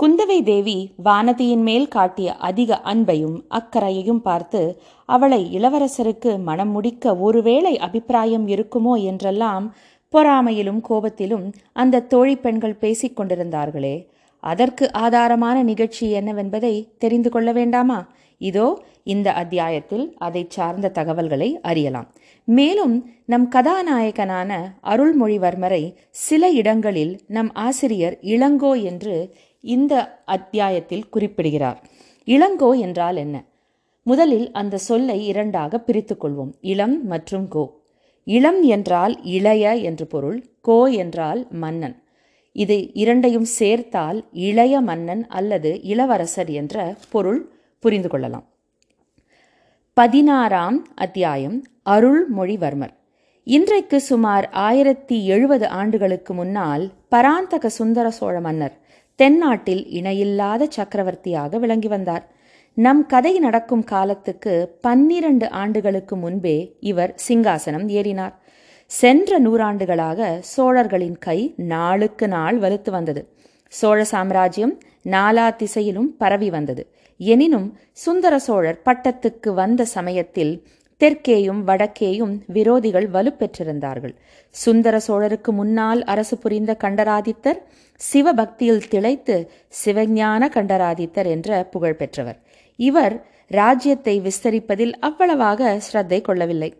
குந்தவை தேவி வானதியின் மேல் காட்டிய அதிக அன்பையும் அக்கறையையும் பார்த்து அவளை இளவரசருக்கு மனம் முடிக்க ஒருவேளை அபிப்பிராயம் இருக்குமோ என்றெல்லாம் பொறாமையிலும் கோபத்திலும் அந்த தோழி பெண்கள் பேசிக் கொண்டிருந்தார்களே. அதற்கு ஆதாரமான நிகழ்ச்சி என்னவென்பதை தெரிந்து கொள்ள வேண்டாமா? இதோ இந்த அத்தியாயத்தில் அதை சார்ந்த தகவல்களை அறியலாம். மேலும் நம் கதாநாயகனான அருள்மொழிவர்மரை சில இடங்களில் நம் ஆசிரியர் இளங்கோ என்று இந்த அத்தியாயத்தில் குறிப்பிடுகிறார். இளங்கோ என்றால் என்ன? முதலில் அந்த சொல்லை இரண்டாக பிரித்து கொள்வோம் இளம் மற்றும் கோ. இளம் என்றால் இளைய என்று பொருள் கோ என்றால் மன்னன். இது இரண்டையும் சேர்த்தால் இளைய மன்னன் அல்லது இளவரசர் என்ற பொருள் புரிந்து கொள்ளலாம். பதினாறாம் அத்தியாயம். அருள்மொழிவர்மர் இன்றைக்கு சுமார் ஆயிரத்தி எழுபது ஆண்டுகளுக்கு முன்னால் பராந்தக சுந்தர சோழ மன்னர் தென்னாட்டில் இணையில்லாத சக்கரவர்த்தியாக விளங்கி வந்தார். நம் கதை நடக்கும் காலத்துக்கு பன்னிரண்டு ஆண்டுகளுக்கு முன்பே இவர் சிங்காசனம் ஏறினார். சென்ற நூறாண்டுகளாக சோழர்களின் கை நாளுக்கு நாள் வலுத்து வந்தது. சோழ சாம்ராஜ்யம் நாலா திசையிலும் பரவி வந்தது. எனினும் சுந்தர சோழர் பட்டத்துக்கு வந்த சமயத்தில் தெற்கேயும் வடக்கேயும் விரோதிகள் வலுப்பெற்றிருந்தார்கள். சுந்தர சோழருக்கு முன்னால் அரசு புரிந்த கண்டராதித்தர் சிவபக்தியில் திளைத்து சிவஞான கண்டராதித்தர் என்ற புகழ் பெற்றவர். இவர் ராஜ்யத்தை விஸ்தரிப்பதில் அவ்வளவாக ஸ்ரத்தை கொள்ளவில்லை.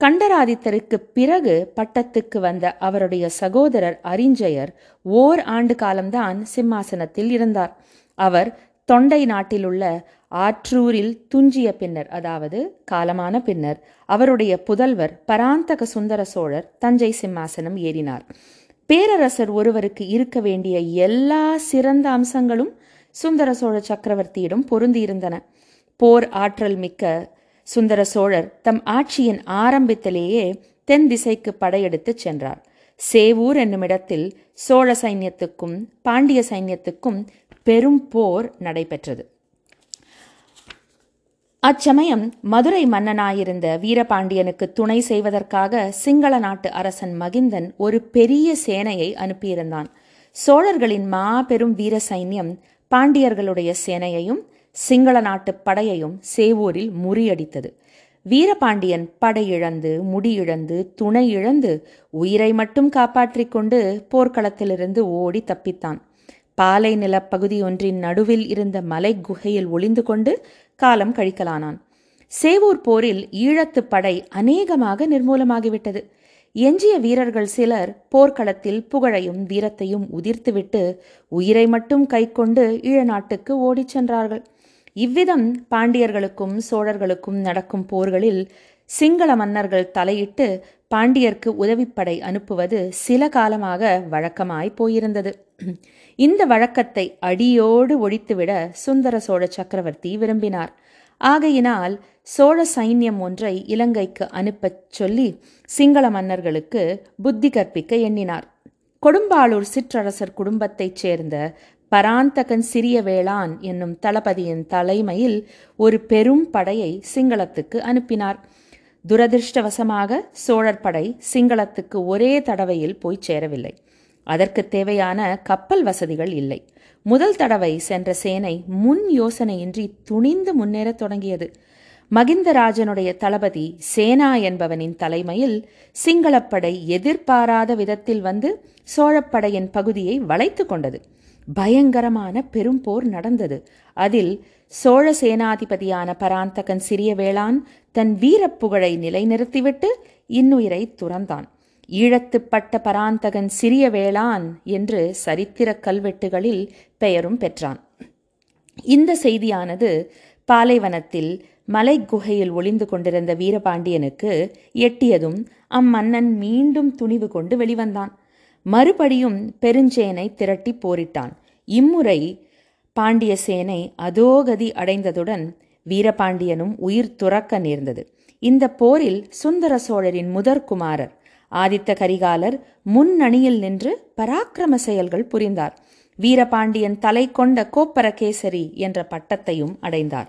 கண்டராதித்தருக்கு பிறகு பட்டத்துக்கு வந்த அவருடைய சகோதரர் அரிஞ்சயர் ஓர் ஆண்டு காலம்தான் சிம்மாசனத்தில் இருந்தார். அவர் தொண்டை நாட்டிலுள்ள ஆற்றூரில் துஞ்சிய பின்னர் அதாவது காலமான பின்னர் அவருடைய புதல்வர் பராந்தக சுந்தர சோழர் தஞ்சை சிம்மாசனம் ஏறினார். பேரரசர் ஒருவருக்கு இருக்க வேண்டிய எல்லா சிறந்த அம்சங்களும் சுந்தர சோழ சக்கரவர்த்தியிடம் பொருந்தியிருந்தன. போர் ஆற்றல் மிக்க சுந்தர சோழர் தம் ஆட்சியின் ஆரம்பத்திலேயே தென் திசைக்கு படையெடுத்துச் சென்றார். சேவூர் என்னுமிடத்தில் சோழ சைன்யத்துக்கும் பாண்டிய சைன்யத்துக்கும் பெரும் போர் நடைபெற்றது. அச்சமயம் மதுரை மன்னனாயிருந்த வீரபாண்டியனுக்கு துணை செய்வதற்காக சிங்கள நாட்டு அரசன் மகிந்தன் ஒரு பெரிய சேனையை அனுப்பியிருந்தான். சோழர்களின் மாபெரும் வீர சைன்யம் பாண்டியர்களுடைய சேனையையும் சிங்கள நாட்டு படையையும் சேவூரில் முறியடித்தது. வீரபாண்டியன் படையிழந்து முடியிழந்து துணை இழந்து உயிரை மட்டும் காப்பாற்றிக் கொண்டு போர்க்களத்திலிருந்து ஓடி தப்பித்தான். பாலை நிலப்பகுதி ஒன்றின் நடுவில் இருந்த மலை குகையில் ஒளிந்து கொண்டு காலம் கழிக்கலானான். சேவூர் போரில் ஈழத்து படை அநேகமாக நிர்மூலமாகிவிட்டது. எஞ்சிய வீரர்கள் சிலர் போர்க்களத்தில் புகழையும் வீரத்தையும் உதிர்த்துவிட்டு உயிரை மட்டும் கைக்கொண்டு ஈழ நாட்டுக்கு ஓடிச் சென்றார்கள். இவ்விதம் பாண்டியர்களுக்கும் சோழர்களுக்கும் நடக்கும் போர்களில் சிங்கள மன்னர்கள் தலையிட்டு பாண்டியர்க்கு உதவிப்படை அனுப்புவது சில காலமாக வழக்கமாய் போயிருந்தது. இந்த வழக்கத்தை அடியோடு ஒழித்துவிட சுந்தர சோழ சக்கரவர்த்தி விரும்பினார். ஆகையினால் சோழ சைன்யம் ஒன்றை இலங்கைக்கு அனுப்பச் சொல்லி சிங்கள மன்னர்களுக்கு புத்தி கற்பிக்க எண்ணினார். கொடும்பாளூர் சிற்றரசர் குடும்பத்தைச் சேர்ந்த பராந்தகன் சிறிய வேளான் என்னும் தளபதியின் தலைமையில் ஒரு பெரும் படையை சிங்களத்துக்கு அனுப்பினார். துரதிருஷ்டவசமாக சோழர் படை சிங்களத்துக்கு ஒரே தடவையில் போய் சேரவில்லை. அதற்கு தேவையான கப்பல் வசதிகள் இல்லை. முதல் தடவை சென்ற சேனை முன் யோசனையின்றி துணிந்து முன்னேறத் தொடங்கியது. மகிந்தராஜனுடைய தளபதி சேனா என்பவனின் தலைமையில் சிங்களப்படை எதிர்பாராத விதத்தில் வந்து சோழப்படையின் பகுதியை வளைத்து கொண்டது. பயங்கரமான பெரும் போர் நடந்தது. அதில் சோழ சேனாதிபதியான பராந்தகன் சிறிய வேளான் தன் வீரப்புகழை நிலைநிறுத்திவிட்டு இன்னுயிரை துறந்தான். ஈழத்துப்பட்ட பராந்தகன் சிறிய வேளான் என்று சரித்திர கல்வெட்டுகளில் பெயரும் பெற்றான். இந்த செய்தியானது பாலைவனத்தில் மலை குகையில் ஒளிந்து கொண்டிருந்த வீரபாண்டியனுக்கு எட்டியதும் அம்மன்னன் மீண்டும் துணிவு கொண்டு வெளிவந்தான். மறுபடியும் பெருஞ்சேனை திரட்டி போரிட்டான். இம்முறை பாண்டிய சேனை அதோகதி அடைந்ததுடன் வீரபாண்டியனும் உயிர் துறக்க நேர்ந்தது. இந்த போரில் சுந்தர சோழரின் முதற்குமாரர் ஆதித்த கரிகாலர் முன்னணியில் நின்று பராக்கிரம செயல்கள் புரிந்தார். வீரபாண்டியன் தலை கொண்ட கோப்பரகேசரி என்ற பட்டத்தையும் அடைந்தார்.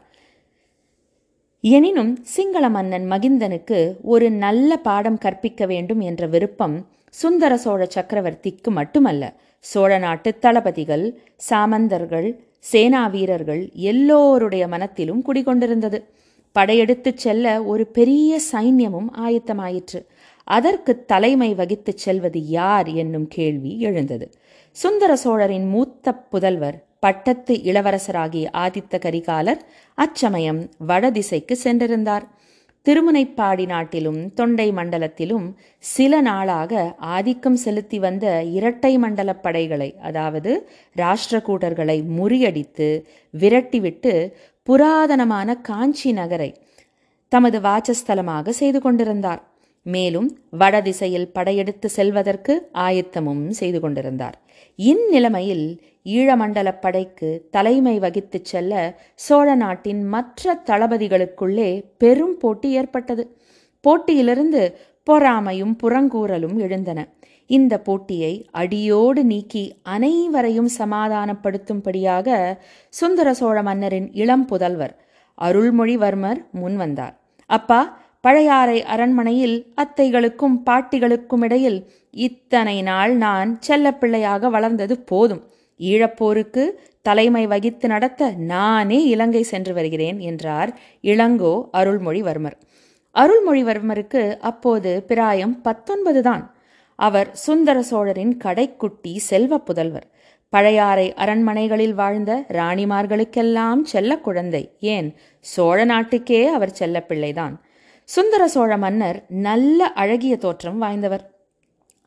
எனினும் சிங்கள மன்னன் மகிந்தனுக்கு ஒரு நல்ல பாடம் கற்பிக்க வேண்டும் என்ற விருப்பம் சுந்தர சோழ சக்கரவர்த்திக்கு மட்டுமல்ல. சோழ நாட்டு தளபதிகள் சாமந்தர்கள் சேனா வீரர்கள் எல்லோருடைய மனத்திலும் குடிகொண்டிருந்தது. படையெடுத்துச் செல்ல ஒரு பெரிய சைன்யமும் ஆயத்தமாயிற்று. அதற்கு தலைமை வகித்துச் செல்வது யார் என்னும் கேள்வி எழுந்தது. சுந்தர சோழரின் மூத்த புதல்வர் பட்டத்து இளவரசராகிய ஆதித்த கரிகாலர் அச்சமயம் வடதிசைக்கு சென்றிருந்தார். திருமுனைப்பாடி நாட்டிலும் தொண்டை மண்டலத்திலும் சில நாளாக ஆதிக்கம் செலுத்தி வந்த இரட்டை மண்டல படைகளை அதாவது ராஷ்டிரகூட்டர்களை முறியடித்து விரட்டிவிட்டு புராதனமான காஞ்சி நகரை தமது வாசஸ்தலமாக செய்து கொண்டிருந்தார். மேலும் வடதிசையில் படையெடுத்து செல்வதற்கு ஆயத்தமும் செய்து கொண்டிருந்தார். இந்நிலைமையில் ஈழமண்டல படைக்கு தலைமை வகித்துச் செல்ல சோழ நாட்டின் மற்ற தளபதிகளுக்குள்ளே பெரும் போட்டி ஏற்பட்டது. போட்டியிலிருந்து பொறாமையும் புறங்கூறலும் எழுந்தன. இந்த போட்டியை அடியோடு நீக்கி அனைவரையும் சமாதானப்படுத்தும்படியாக சுந்தர சோழ மன்னரின் இளம் புதல்வர் அருள்மொழிவர்மர் முன்வந்தார். அப்பா பழையாறை அரண்மனையில் அத்தைகளுக்கும் பாட்டிகளுக்கும் இடையில் இத்தனை நாள் நான் செல்லப்பிள்ளையாக வளர்ந்தது போதும். ஈழப்போருக்கு தலைமை வகித்து நடத்த நானே இலங்கை சென்று வருகிறேன் என்றார் இளங்கோ அருள்மொழிவர்மர். அருள்மொழிவர்மருக்கு அப்போது பிராயம் பத்தொன்பது தான். அவர் சுந்தர சோழரின் கடைக்குட்டி செல்வ புதல்வர். பழையாறை அரண்மனைகளில் வாழ்ந்த ராணிமார்களுக்கெல்லாம் செல்ல குழந்தை. ஏன்? சோழ நாட்டுக்கே அவர் செல்ல பிள்ளைதான் சுந்தர சோழ மன்னர் நல்ல அழகிய தோற்றம் வாய்ந்தவர்.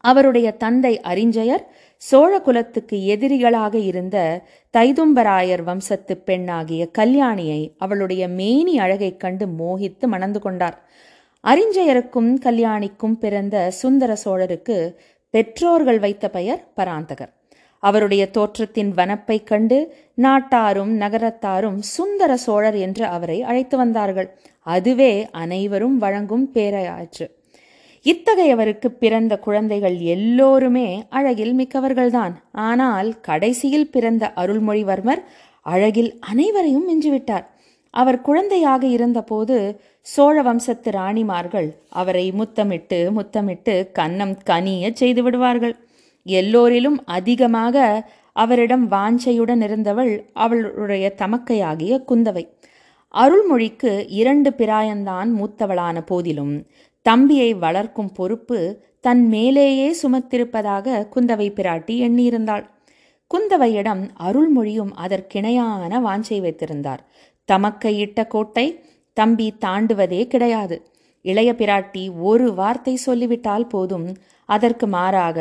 அவருடைய தந்தை அரிஞ்சயர் சோழ குலத்துக்கு எதிரிகளாக இருந்த தைதும்பராயர் வம்சத்து பெண்ணாகிய கல்யாணியை அவளுடைய மேனி அழகைக் கண்டு மோகித்து மணந்து கொண்டார். அரிஞ்சயருக்கும் கல்யாணிக்கும் பிறந்த சுந்தர சோழருக்கு பெற்றோர்கள் வைத்த பெயர் பராந்தகர். அவருடைய தோற்றத்தின் வனப்பை கண்டு நாட்டாரும் நகரத்தாரும் சுந்தர சோழர் என்று அவரை அழைத்து வந்தார்கள். அதுவே அனைவரும் வழங்கும் பேரையாற்று. இத்தகையவருக்கு பிறந்த குழந்தைகள் எல்லோருமே அழகில் மிக்கவர்கள்தான். ஆனால் கடைசியில் பிறந்த அருள்மொழிவர்மர் அழகில் அனைவரையும் மிஞ்சிவிட்டார். அவர் குழந்தையாக இருந்தபோது சோழ வம்சத்து ராணிமார்கள் அவரை முத்தமிட்டு முத்தமிட்டு கன்னம் கனிய செய்து விடுவார்கள். எல்லோரிலும் அதிகமாக அவரிடம் வாஞ்சையுடன் இருந்தவள் அவளுடைய தமக்கையாகிய குந்தவை. அருள்மொழிக்கு இரண்டு பிராயந்தான் மூத்தவளான போதிலும் தம்பியை வளர்க்கும் பொறுப்பு தன் மேலேயே சுமத்திருப்பதாக குந்தவை பிராட்டி எண்ணியிருந்தாள். குந்தவையிடம் அருள்மொழியும் அதற்கிணையான வாஞ்சை வைத்திருந்தார். தமக்கையிட்ட கோட்டை தம்பி தாண்டுவதே கிடையாது. இளைய பிராட்டி ஒரு வார்த்தை சொல்லிவிட்டால் போதும். அதற்கு மாறாக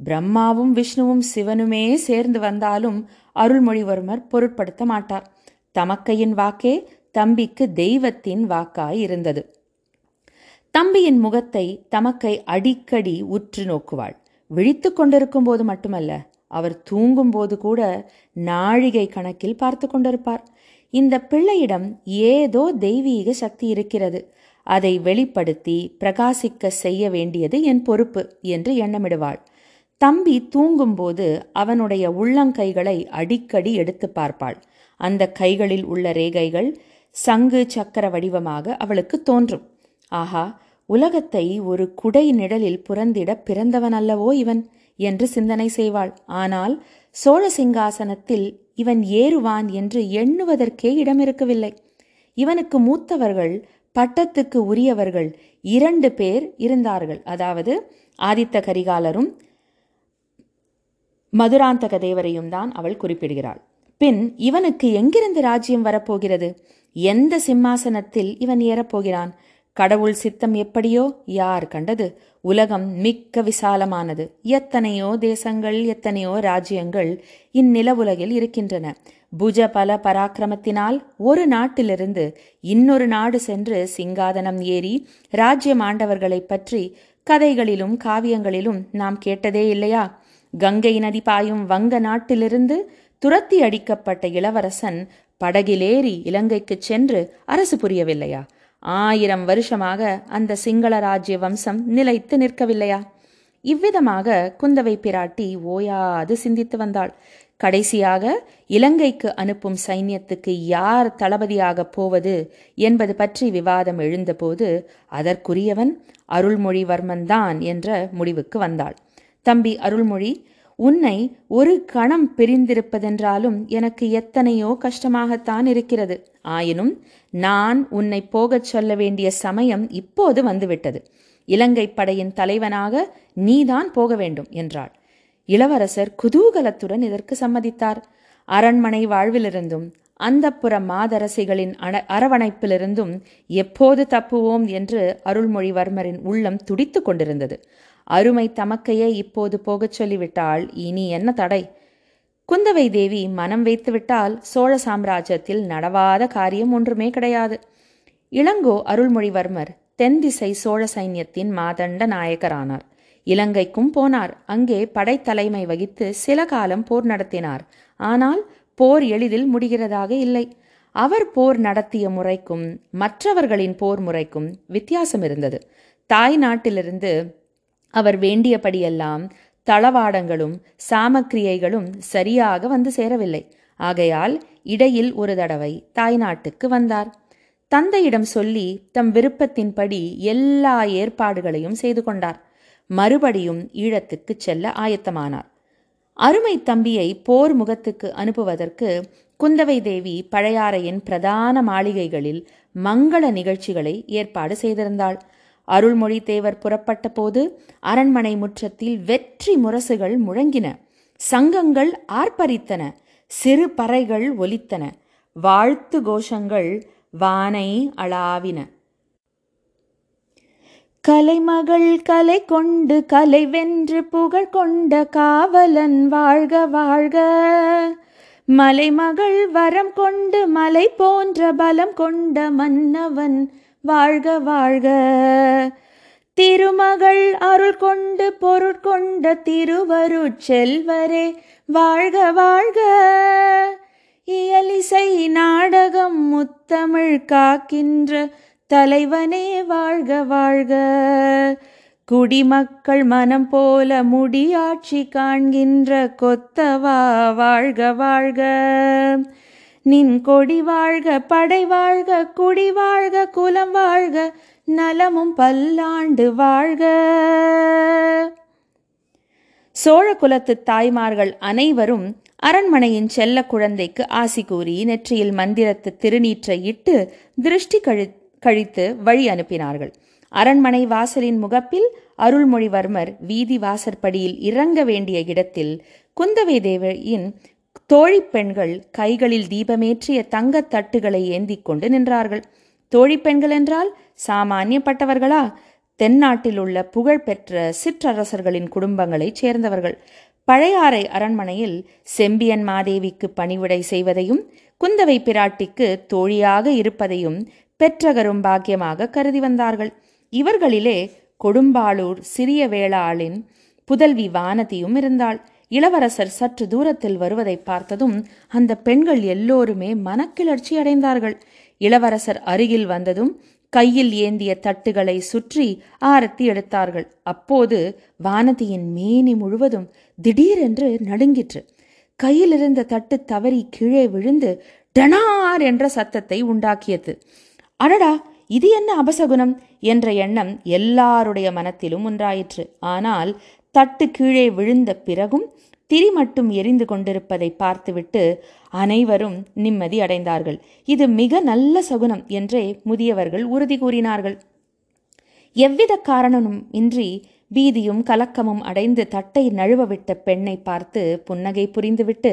பிரம்மாவும் விஷ்ணுவும் சிவனுமே சேர்ந்து வந்தாலும் அருள்மொழிவர்மர் பொருட்படுத்த மாட்டார். தமக்கையின் வாக்கே தம்பிக்கு தெய்வத்தின் வாக்காய் இருந்தது தம்பியின் முகத்தை தமக்கை அடிக்கடி உற்று நோக்குவாள். விழித்து கொண்டிருக்கும் போது மட்டுமல்ல அவர் தூங்கும் போது கூட நாழிகை கணக்கில் பார்த்து கொண்டிருப்பார். இந்த பிள்ளையிடம் ஏதோ தெய்வீக சக்தி இருக்கிறது. அதை வெளிப்படுத்தி பிரகாசிக்க செய்ய வேண்டியது என் பொறுப்பு என்று எண்ணமிடுவாள். தம்பி தூங்கும்போது அவனுடைய உள்ளங்கைகளை அடிக்கடி எடுத்து பார்ப்பாள். அந்த கைகளில் உள்ள ரேகைகள் சங்கு சக்கர வடிவமாக அவளுக்கு தோன்றும். ஆஹா உலகத்தை ஒரு குடை நிழலில் புறந்திட பிறந்தவன் அல்லவோ இவன் என்று சிந்தனை செய்வாள். ஆனால் சோழ சிங்காசனத்தில் இவன் ஏறுவான் என்று எண்ணுவதற்கே இடமிருக்கவில்லை. இவனுக்கு மூத்தவர்கள் பட்டத்துக்கு உரியவர்கள் இரண்டு பேர் இருந்தார்கள். அதாவது ஆதித்த கரிகாலரும் மதுராந்தக தேவரையும் தான் அவள் குறிப்பிடுகிறாள். பின் இவனுக்கு எங்கிருந்து ராஜ்யம் வரப்போகிறது? எந்த சிம்மாசனத்தில் இவன் ஏறப்போகிறான்? கடவுள் சித்தம் எப்படியோ யார் கண்டது? உலகம் மிக்க விசாலமானது. எத்தனையோ தேசங்கள் எத்தனையோ ராஜ்யங்கள் இந்நில உலகில் இருக்கின்றன. புஜ பல பராக்கிரமத்தினால் ஒரு நாட்டிலிருந்து இன்னொரு நாடு சென்று சிங்காதனம் ஏறி ராஜ்யம் ஆண்டவர்களைப் பற்றி கதைகளிலும் காவியங்களிலும் நாம் கேட்டதே இல்லையா? கங்கை நதி பாயும் வங்க நாட்டிலிருந்து துரத்தி அடிக்கப்பட்ட இளவரசன் படகிலேறி இலங்கைக்குச் சென்று அரசு புரியவில்லையா? ஆயிரம் வருஷமாக அந்த சிங்கள ராஜ்ய வம்சம் நிலைத்து நிற்கவில்லையா? இவ்விதமாக குந்தவை பிராட்டி ஓயாது சிந்தித்து வந்தாள். கடைசியாக இலங்கைக்கு அனுப்பும் சைன்யத்துக்கு யார் தளபதியாக போவது என்பது பற்றி விவாதம் எழுந்தபோது அதற்குரியவன் அருள்மொழிவர்மன் தான் என்ற முடிவுக்கு வந்தாள். தம்பி அருள்மொழி உன்னை ஒரு கணம் பிரிந்திருப்பதென்றாலும் எனக்கு எத்தனையோ கஷ்டமாகத்தான் இருக்கிறது. ஆயினும் நான் உன்னை போகச் சொல்ல வேண்டிய சமயம் இப்போது வந்துவிட்டது. இலங்கை படையின் தலைவனாக நீதான் போக வேண்டும் என்றாள். இளவரசர் குதூகலத்துடன் இதற்கு சம்மதித்தார். அரண்மனை வாழ்விலிருந்தும் அந்தப்புற மாதரசிகளின் அண அரவணைப்பிலிருந்தும் எப்போது தப்புவோம் என்று அருள்மொழிவர்மரின் உள்ளம் துடித்து கொண்டிருந்தது. அருமை தமக்கையே இப்போது போகச் சொல்லிவிட்டால் இனி என்ன தடை? குந்தவை தேவி மனம் வைத்துவிட்டால் சோழ சாம்ராஜ்யத்தில் நடவாத காரியம் ஒன்றுமே கிடையாது. இளங்கோ அருள்மொழிவர்மர் தென் திசை சோழ சைன்யத்தின் மாதண்ட நாயகரானார். இலங்கைக்கும் போனார். அங்கே படைத்தலைமை வகித்து சில காலம் போர் நடத்தினார். ஆனால் போர் எளிதில் முடிகிறதாக இல்லை. அவர் போர் நடத்திய முறைக்கும் மற்றவர்களின் போர் முறைக்கும் வித்தியாசம் இருந்தது. தாய் நாட்டிலிருந்து அவர் வேண்டியபடியெல்லாம் தளவாடங்களும் சாமக்கிரியைகளும் சரியாக வந்து சேரவில்லை. ஆகையால் இடையில் ஒரு தடவை தாய்நாட்டுக்கு வந்தார். தந்தையிடம் சொல்லி தம் விருப்பத்தின்படி எல்லா ஏற்பாடுகளையும் செய்து கொண்டார். மறுபடியும் ஈழத்துக்கு செல்ல ஆயத்தமானார். அருமை தம்பியை போர் முகத்துக்கு அனுப்புவதற்கு குந்தவை தேவி பழையாறையின் பிரதான மாளிகைகளில் மங்கள நிகழ்ச்சிகளை ஏற்பாடு செய்திருந்தாள். அருள்மொழி தேவர் புறப்பட்ட போது அரண்மனை முற்றத்தில் வெற்றி முரசுகள் முழங்கின. சங்கங்கள் ஆர்ப்பரித்தன. சிறு பறைகள் ஒலித்தன. வாழ்த்து கோஷங்கள் வானை அளாவின. கலைமகள் கலை கொண்டு கலை வென்று புகழ் கொண்ட காவலன் வாழ்க வாழ்க. மலைமகள் வரம் கொண்டு மலை போன்ற பலம் கொண்ட மன்னவன் வாழ்க வாழ்க. திருமகள் அருள் கொண்டு பொருட்கொண்ட திருவருட் செல்வரே வாழ்க வாழ்க. இயலிசை நாடகம் முத்தமிழ் காக்கின்ற தலைவனே வாழ்க வாழ்க. குடிமக்கள் மனம் போல முடியாட்சி காண்கின்ற கொத்தவா வாழ்க வாழ்க. நின் கொடி வாழ்க படை வாழ்க குடி வாழ்க குலம் வாழ்க நலமும் பல்லாண்டு வாழ்க. சோழ குலத்து தாய்மார்கள் அனைவரும் அரண்மனையின் செல்ல குழந்தைக்கு ஆசி கூறி நெற்றியில் மந்திரத்து திருநீற்றை இட்டு திருஷ்டி கழி கழித்து வழி அனுப்பினார்கள். அரண்மனை வாசலின் முகப்பில் அருள்மொழிவர்மர் வீதி வாசற்படியில் இறங்க வேண்டிய இடத்தில் குந்தவை தேவியின் தோழி பெண்கள் கைகளில் தீபமேற்றிய தங்கத் தட்டுகளை ஏந்திக் கொண்டு நின்றார்கள். தோழி பெண்கள் என்றால் சாமானியப்பட்டவர்களா? தென்னாட்டில் உள்ள புகழ்பெற்ற சிற்றரசர்களின் குடும்பங்களைச் சேர்ந்தவர்கள். பழையாறை அரண்மனையில் செம்பியன் மாதேவிக்கு பணிவிடை செய்வதையும் குந்தவை பிராட்டிக்கு தோழியாக இருப்பதையும் பெற்றகரும் பாக்கியமாக கருதி வந்தார்கள். இவர்களிலே கொடும்பாளூர் சிறிய வேளாளின் புதல்வி வானதியும் இருந்தாள். இளவரசர் சற்று தூரத்தில் வருவதை பார்த்ததும் அந்த பெண்கள் எல்லோருமே மனக்கிளர்ச்சி அடைந்தார்கள். இளவரசர் அருகில் வந்ததும் கையில் ஏந்திய தட்டுகளை சுற்றி ஆரத்தி எடுத்தார்கள். அப்போது வானதியின் மேனி முழுவதும் திடீரென்று நடுங்கிற்று. கையில் இருந்த தட்டு தவறி கீழே விழுந்து டனார் என்ற சத்தத்தை உண்டாக்கியது. அடடா இது என்ன அபசகுணம்? என்ற எண்ணம் எல்லாருடைய மனத்திலும் உண்டாயிற்று. ஆனால் தட்டு கீழே விழுந்த பிறகும் திரி மட்டும் எரிந்து கொண்டிருப்பதை பார்த்துவிட்டு அனைவரும் நிம்மதி அடைந்தார்கள். இது மிக நல்ல சகுனம் என்றே முதியவர்கள் உறுதி கூறினார்கள். எவ்வித காரணமும் இன்றி பீதியும் கலக்கமும் அடைந்து தட்டை நழுவவிட்ட பெண்ணை பார்த்து புன்னகை புரிந்துவிட்டு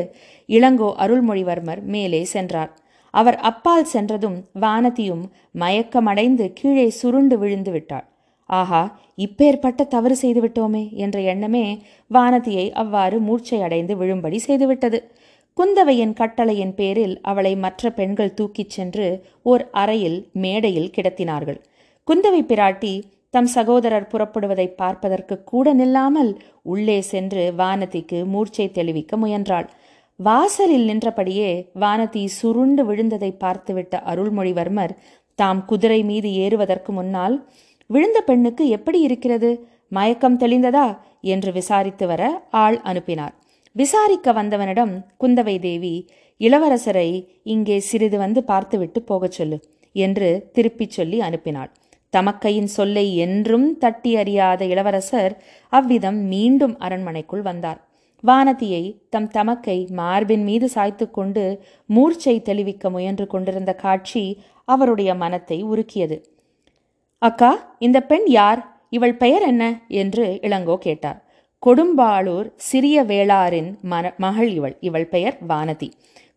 இளங்கோ அருள்மொழிவர்மர் மேலே சென்றார். அவர் அப்பால் சென்றதும் வானதியும் மயக்கமடைந்து கீழே சுருண்டு விழுந்து விட்டாள். ஆஹா இப்பேற்பட்ட தவறு செய்துவிட்டோமே என்ற எண்ணமே வானதியை அவ்வாறு மூர்ச்சை அடைந்து விழும்படி செய்துவிட்டது. குந்தவையின் கட்டளையின் பேரில் அவளை மற்ற பெண்கள் தூக்கிச் சென்று ஓர் அறையில் மேடையில் கிடத்தினார்கள். குந்தவை பிராட்டி தம் சகோதரர் புறப்படுவதை பார்ப்பதற்கு கூட நில்லாமல் உள்ளே சென்று வானதிக்கு மூர்ச்சை தெளிவிக்க முயன்றாள். வாசலில் நின்றபடியே வானதி சுருண்டு விழுந்ததை பார்த்துவிட்ட அருள்மொழிவர்மர் தாம் குதிரை மீது ஏறுவதற்கு முன்னால் விழுந்த பெண்ணுக்கு எப்படி இருக்கிறது? மயக்கம் தெளிந்ததா? என்று விசாரித்து வர ஆள் அனுப்பினார். விசாரிக்க வந்தவனிடம் குந்தவை தேவி இளவரசரை இங்கே சிறிது வந்து பார்த்துவிட்டு போகச் சொல்லு என்று திருப்பிச் சொல்லி அனுப்பினாள். தமக்கையின் சொல்லை என்றும் தட்டி அறியாத இளவரசர் அவ்விதம் மீண்டும் அரண்மனைக்குள் வந்தார். வானதியை தம் தமக்கை மார்பின் மீது சாய்த்து கொண்டு மூர்ச்சை தெளிவிக்க முயன்று கொண்டிருந்த காட்சி அவருடைய மனத்தை உருக்கியது. அக்கா இந்த பெண் யார்? இவள் பெயர் என்ன? என்று இளங்கோ கேட்டார். கொடும்பாளூர் சிறிய வேளாரின் மன மகள் இவள். இவள் பெயர் வானதி.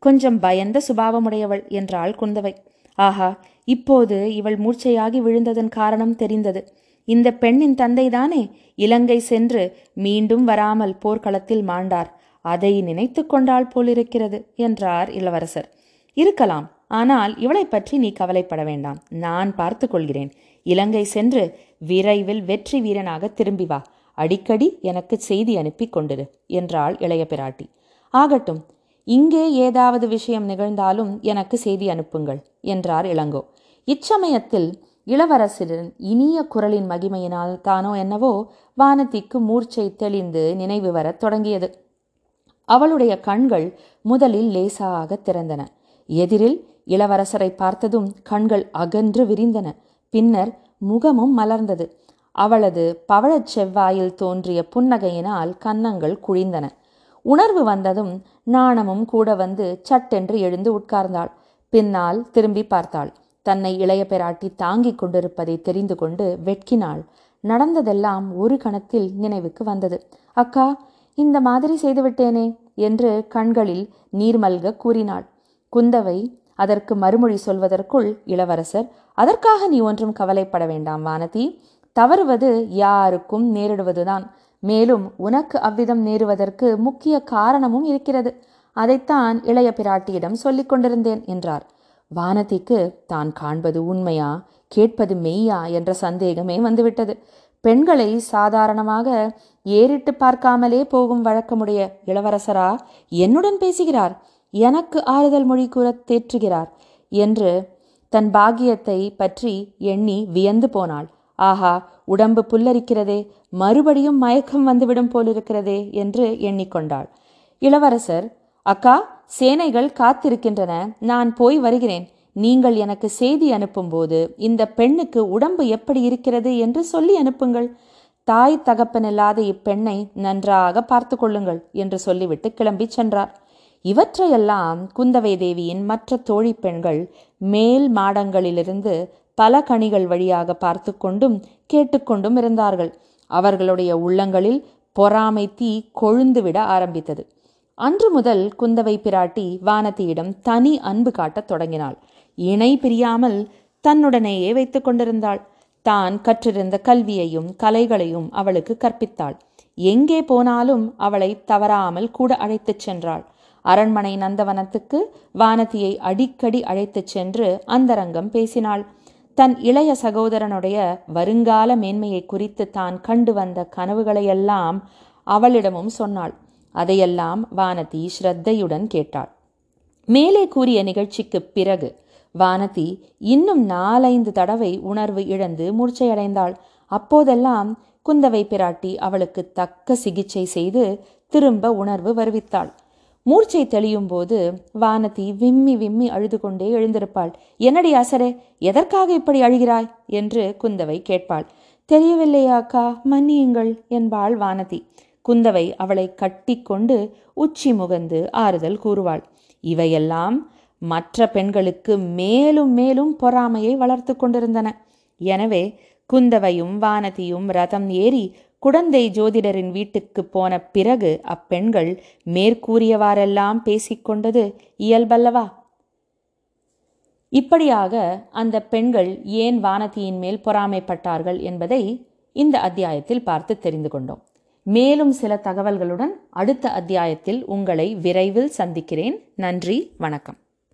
கொஞ்சம் பயந்த சுபாவமுடையவள் என்றாள் குந்தவை. ஆஹா இப்போது இவள் மூர்ச்சையாகி விழுந்ததன் காரணம் தெரிந்தது. இந்த பெண்ணின் தந்தைதானே? இலங்கை சென்று மீண்டும் வராமல் போர்க்களத்தில் மாண்டார். அதை நினைத்து கொண்டாள் போலிருக்கிறது என்றார் இளவரசர். இருக்கலாம் ஆனால் இவளை பற்றி நீ கவலைப்பட வேண்டாம். நான் பார்த்து கொள்கிறேன். இலங்கை சென்று விரைவில் வெற்றி வீரனாக திரும்பி வா. அடிக்கடி எனக்கு செய்தி அனுப்பி கொண்டிரு என்றாள் இளைய பிராட்டி. ஆகட்டும் இங்கே ஏதாவது விஷயம் நிகழ்ந்தாலும் எனக்கு செய்தி அனுப்புங்கள் என்றார் இளங்கோ. இச்சமயத்தில் இளவரசரின் இனிய குரலின் மகிமையினால் தானோ என்னவோ வானதிக்கு மூர்ச்சை தெளிந்து நினைவு வரத் தொடங்கியது. அவளுடைய கண்கள் முதலில் லேசாக திறந்தன. எதிரில் இளவரசரை பார்த்ததும் கண்கள் அகன்று விரிந்தன. பின்னர் முகமும் மலர்ந்தது. அவளது பவழச் செவ்வாயில் தோன்றிய புன்னகையினால் கன்னங்கள் குழிந்தன. உணர்வு வந்ததும் நாணமும் கூட வந்து சட்டென்று எழுந்து உட்கார்ந்தாள். பின்னால் திரும்பி பார்த்தாள். தன்னை இளைய பெராட்டி தாங்கிக் கொண்டிருப்பதை தெரிந்து கொண்டு வெட்கினாள். நடந்ததெல்லாம் ஒரு கணத்தில் நினைவுக்கு வந்தது. அக்கா இந்த மாதிரி செய்துவிட்டேனே என்று கண்களில் நீர்மல்க கூறினாள். குந்தவை அதற்கு மறுமொழி சொல்வதற்குள் இளவரசர் அதற்காக நீ ஒன்றும் கவலைப்பட வேண்டாம் வானதி. தவறுவது யாருக்கும் நேரிடுவதுதான். மேலும் உனக்கு அவ்விதம் நேருவதற்கு முக்கிய காரணமும் இருக்கிறது. அதைத்தான் இளைய பிராட்டியிடம் சொல்லிக் கொண்டிருந்தேன் என்றார். வானதிக்கு தான் காண்பது உண்மையா? கேட்பது மெய்யா? என்ற சந்தேகமே வந்துவிட்டது. பெண்களை சாதாரணமாக ஏறிட்டு பார்க்காமலே போகும் வழக்கமுடைய இளவரசரா? என்னுடன் பேசுகிறார்? எனக்கு ஆறுதல் மொழி கூற தேற்றுகிறார் என்று தன் பாக்கியத்தை பற்றி எண்ணி வியந்து போனாள். ஆஹா உடம்பு புல்லரிக்கிறதே மறுபடியும் மயக்கம் வந்துவிடும் போலிருக்கிறதே என்று எண்ணிக்கொண்டாள் இளவரசர் அக்கா சேனைகள் காத்திருக்கின்றன. நான் போய் வருகிறேன். நீங்கள் எனக்கு செய்தி அனுப்பும்போது இந்த பெண்ணுக்கு உடம்பு எப்படி இருக்கிறது என்று சொல்லி அனுப்புங்கள். தாய் தகப்பனில்லாத இப்பெண்ணை நன்றாக பார்த்து கொள்ளுங்கள் என்று சொல்லிவிட்டு கிளம்பி சென்றார். இவற்றையெல்லாம் குந்தவை தேவியின் மற்ற தோழி பெண்கள் மேல் மாடங்களிலிருந்து பல கணிகள் வழியாக பார்த்து கொண்டும் கேட்டுக்கொண்டும் இருந்தார்கள். அவர்களுடைய உள்ளங்களில் பொறாமை தீ கொழுந்துவிட ஆரம்பித்தது. அன்று முதல் குந்தவை பிராட்டி வானதியிடம் தனி அன்பு காட்டத் தொடங்கினாள். இணை பிரியாமல் தன்னுடனேயே வைத்துக் கொண்டிருந்தாள். தான் கற்றிருந்த கல்வியையும் கலைகளையும் அவளுக்கு கற்பித்தாள். எங்கே போனாலும் அவளை தவறாமல் கூட அழைத்துச் சென்றாள். அரண்மனை நந்தவனத்துக்கு வானதியை அடிக்கடி அழைத்துச் சென்று அந்தரங்கம் பேசினாள். தன் இளைய சகோதரனுடைய வருங்கால மேன்மையை குறித்து தான் கண்டு வந்த கனவுகளையெல்லாம் அவளிடமும் சொன்னாள். அதையெல்லாம் வானதி ஸ்ரத்தையுடன் கேட்டாள். மேலே கூறிய நிகழ்ச்சிக்கு பிறகு வானதி இன்னும் நாலைந்து தடவை உணர்வு இழந்து மூர்ச்சையடைந்தாள். அப்போதெல்லாம் குந்தவை பிராட்டி அவளுக்கு தக்க சிகிச்சை செய்து திரும்ப உணர்வு வருவித்தாள். மூர்ச்சை தெளியும் போது வானதி விம்மி விம்மி அழுது கொண்டே எழுந்திருப்பாள். என்னடி அசரே எதற்காக இப்படி அழுகிறாய்? என்று குந்தவை கேட்பாள். தெரியவில்லையா அக்கா மன்னியுங்கள் என்பாள் வானதி. குந்தவை அவளை கட்டிக்கொண்டு உச்சி முகந்து ஆறுதல் கூறுவாள். இவையெல்லாம் மற்ற பெண்களுக்கு மேலும் மேலும் பொறாமையை வளர்த்து கொண்டிருந்தன. எனவே குந்தவையும் வானதியும் ரதம் ஏறி குடந்தை ஜோதிடரின் வீட்டுக்கு போன பிறகு அப்பெண்கள் மேற்கூறியவாறெல்லாம் பேசிக்கொண்டது இயல்பல்லவா? இப்படியாக அந்த பெண்கள் ஏன் வானதியின் மேல் பொறாமைப்பட்டார்கள் என்பதை இந்த அத்தியாயத்தில் பார்த்து தெரிந்து கொண்டோம். மேலும் சில தகவல்களுடன் அடுத்த அத்தியாயத்தில் உங்களை விரைவில் சந்திக்கிறேன். நன்றி வணக்கம்.